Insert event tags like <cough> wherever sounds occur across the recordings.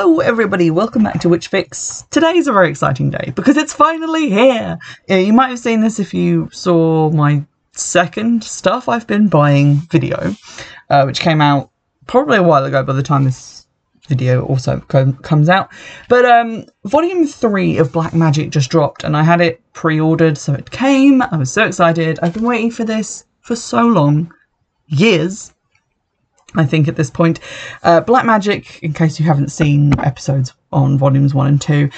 Hello, everybody. Welcome back to Witch Fix. Today is a very exciting day because it's finally here. You might have seen this if you saw my second stuff I've been buying video, uh, which came out probably a while ago by the time this video also com- comes out. But um, volume three of Black Magick just dropped, and I had it pre-ordered, so it came. I was so excited. I've been waiting for this for so long, years. I think at this point. Uh, Black Magick, in case you haven't seen episodes on volumes one and two,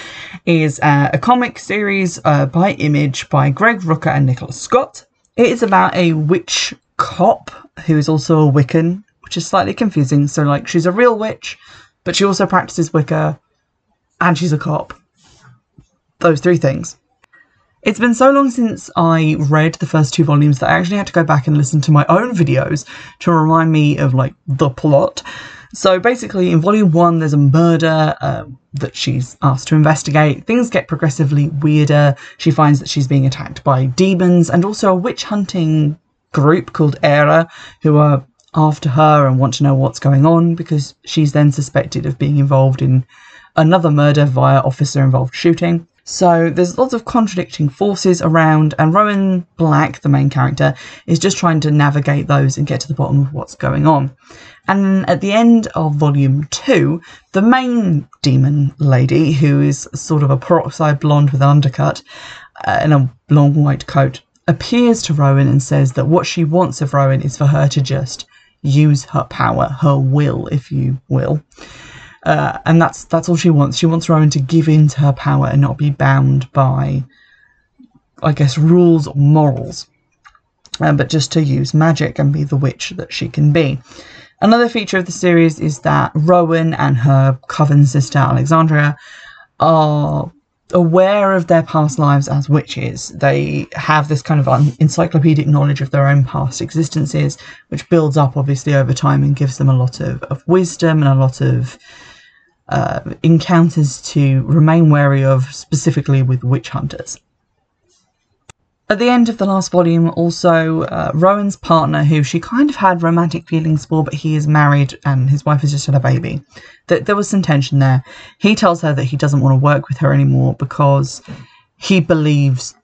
is uh, a comic series uh, by Image by Greg Rucka and Nicholas Scott. It is about a witch cop who is also a Wiccan, which is slightly confusing. So, like, she's a real witch, but she also practices Wicca, and she's a cop. Those three things. It's been so long since I read the first two volumes that I actually had to go back and listen to my own videos to remind me of like the plot. So basically, in volume one, there's a murder uh, that she's asked to investigate. Things get progressively weirder. She finds that she's being attacked by demons and also a witch hunting group called Era who are after her and want to know what's going on because she's then suspected of being involved in another murder via officer involved shooting. So there's lots of contradicting forces around, and Rowan Black, the main character, is just trying to navigate those and get to the bottom of what's going on. And at the end of volume two, the main demon lady, who is sort of a peroxide blonde with an undercut uh, and a long white coat, appears to Rowan and says that what she wants of Rowan is for her to just use her power, her will, if you will. Uh, and that's that's all she wants. She wants Rowan to give in to her power and not be bound by, I guess, rules or morals, uh, but just to use magic and be the witch that she can be. Another feature of the series is that Rowan and her coven sister Alexandria are aware of their past lives as witches. They have this kind of encyclopedic knowledge of their own past existences, which builds up obviously over time and gives them a lot of, of wisdom and a lot of uh, encounters to remain wary of, specifically with witch hunters. At the end of the last volume, also, uh, Rowan's partner, who she kind of had romantic feelings for, but he is married and his wife has just had a baby, that there was some tension there. He tells her that he doesn't want to work with her anymore because he believes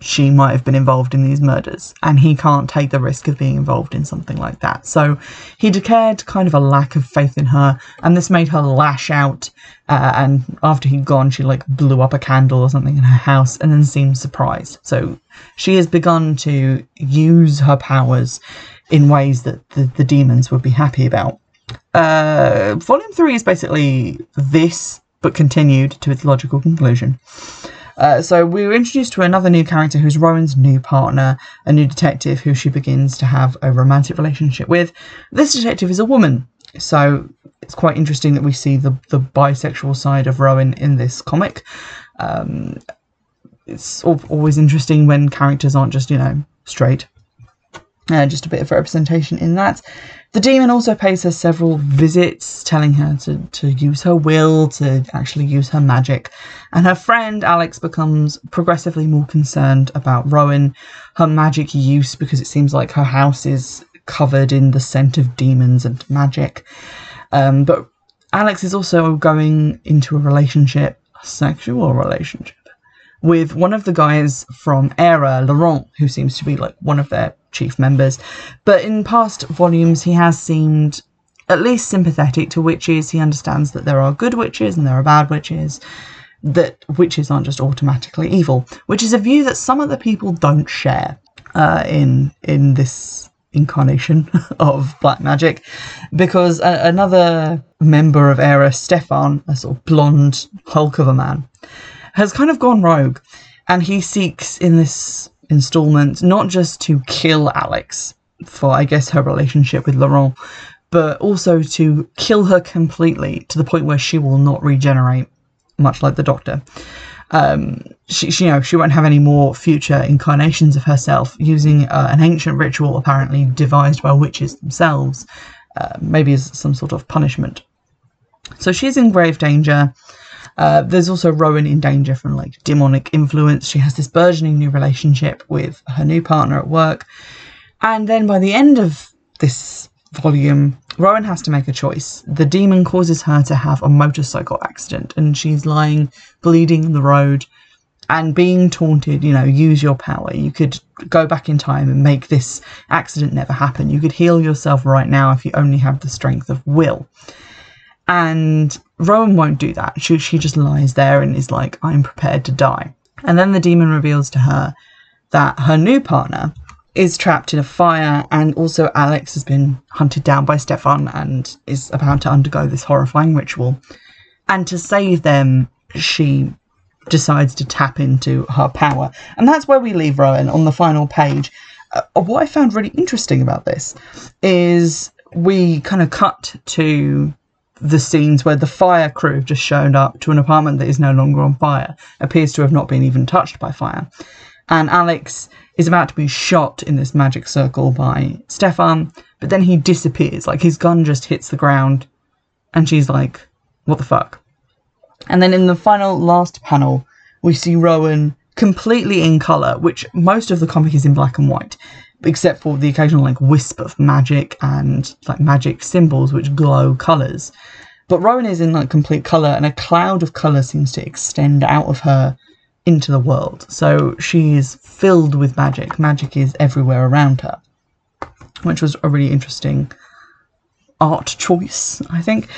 she might have been involved in these murders and he can't take the risk of being involved in something like that. So he declared kind of a lack of faith in her and this made her lash out. Uh, and after he'd gone, she like blew up a candle or something in her house and then seemed surprised. So she has begun to use her powers in ways that the, the demons would be happy about. Uh, volume three is basically this, but continued to its logical conclusion. Uh, so we were introduced to another new character who's Rowan's new partner, a new detective who she begins to have a romantic relationship with. This detective is a woman, so it's quite interesting that we see the, the bisexual side of Rowan in this comic. Um, it's always interesting when characters aren't just, you know, straight. Uh, just a bit of representation in that. The demon also pays her several visits, telling her to, to use her will, to actually use her magic. And her friend Alex becomes progressively more concerned about Rowan, her magic use, because it seems like her house is covered in the scent of demons and magic. Um, but Alex is also going into a relationship, a sexual relationship, with one of the guys from Era, Laurent, who seems to be like one of their chief members. But in past volumes, he has seemed at least sympathetic to witches. He understands that there are good witches and there are bad witches, that witches aren't just automatically evil, which is a view that some other people don't share uh, in in this incarnation <laughs> of black magic because a- another member of Era, Stefan, a sort of blonde hulk of a man, has kind of gone rogue and he seeks in this installment, not just to kill Alex for, I guess, her relationship with Laurent, but also to kill her completely to the point where she will not regenerate, much like the Doctor. Um, she, she, you know, she won't have any more future incarnations of herself using uh, an ancient ritual apparently devised by witches themselves, uh, maybe as some sort of punishment. So she's in grave danger. Uh, there's also Rowan in danger from like demonic influence. She has this burgeoning new relationship with her new partner at work. And then by the end of this volume, Rowan has to make a choice. The demon causes her to have a motorcycle accident and she's lying bleeding in the road and being taunted, you know, use your power. You could go back in time and make this accident never happen. You could heal yourself right now if you only have the strength of will. And Rowan won't do that. She, she just lies there and is like, I'm prepared to die. And then the demon reveals to her that her new partner is trapped in a fire, and also Alex has been hunted down by Stefan and is about to undergo this horrifying ritual. And to save them, she decides to tap into her power. And that's where we leave Rowan on the final page. Uh, what I found really interesting about this is we kind of cut to the scenes where the fire crew have just shown up to an apartment that is no longer on fire, appears to have not been even touched by fire. And Alex is about to be shot in this magic circle by Stefan, but then he disappears. Like his gun just hits the ground, and she's like, What the fuck? And then in the final last panel, we see Rowan completely in colour, which most of the comic is in black and white, except for the occasional like wisp of magic and like magic symbols which glow colours. But Rowan is in like complete colour, and a cloud of colour seems to extend out of her into the world. So she is filled with magic. Magic is everywhere around her, which was a really interesting art choice, I think.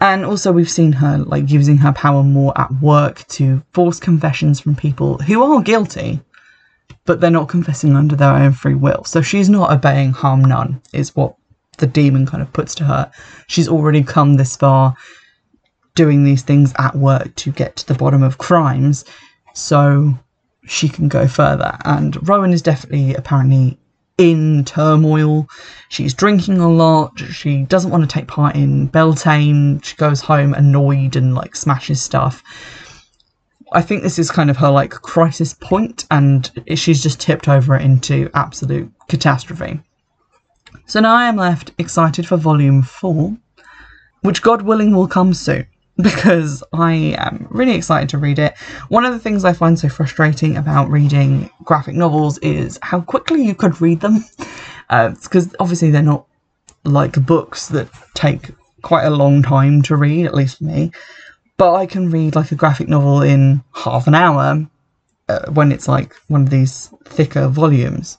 And also, we've seen her like using her power more at work to force confessions from people who are guilty, but they're not confessing under their own free will. So she's not obeying harm none, is what the demon kind of puts to her. She's already come this far doing these things at work to get to the bottom of crimes so she can go further. And Rowan is definitely apparently in turmoil. She's drinking a lot. She doesn't want to take part in Beltane. She goes home annoyed and like smashes stuff. I think this is kind of her like crisis point, and she's just tipped over into absolute catastrophe. So now I am left excited for volume four, which God willing will come soon <laughs> because I am really excited to read it. One of the things I find so frustrating about reading graphic novels is how quickly you could read them, because <laughs> uh, obviously they're not like books that take quite a long time to read, at least for me. But I can read like a graphic novel in half an hour uh, when it's like one of these thicker volumes.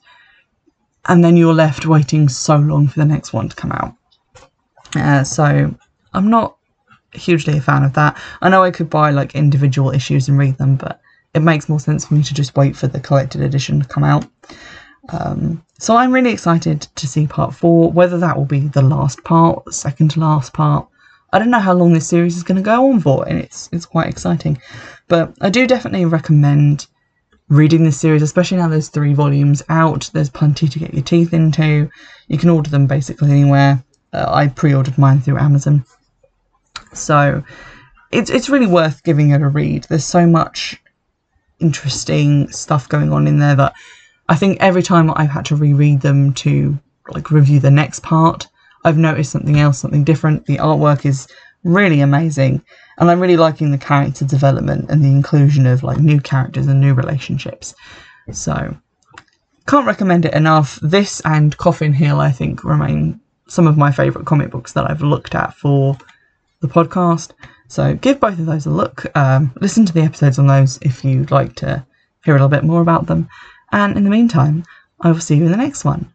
And then you're left waiting so long for the next one to come out. Uh, so I'm not hugely a fan of that. I know I could buy like individual issues and read them, but it makes more sense for me to just wait for the collected edition to come out. Um, so I'm really excited to see part four. Whether that will be the last part, second to last part, I don't know how long this series is going to go on for, and it's it's quite exciting. But I do definitely recommend reading this series, especially now there's three volumes out. There's plenty to get your teeth into. You can order them basically anywhere. Uh, I pre-ordered mine through Amazon. So it's it's really worth giving it a read. There's so much interesting stuff going on in there that I think every time I've had to reread them to like review the next part, I've noticed something else, something different. The artwork is really amazing, and I'm really liking the character development and the inclusion of like new characters and new relationships. So can't recommend it enough. This and Coffin Hill, I think, remain some of my favourite comic books that I've looked at for the podcast. So give both of those a look. Um, listen to the episodes on those if you'd like to hear a little bit more about them. And in the meantime, I will see you in the next one.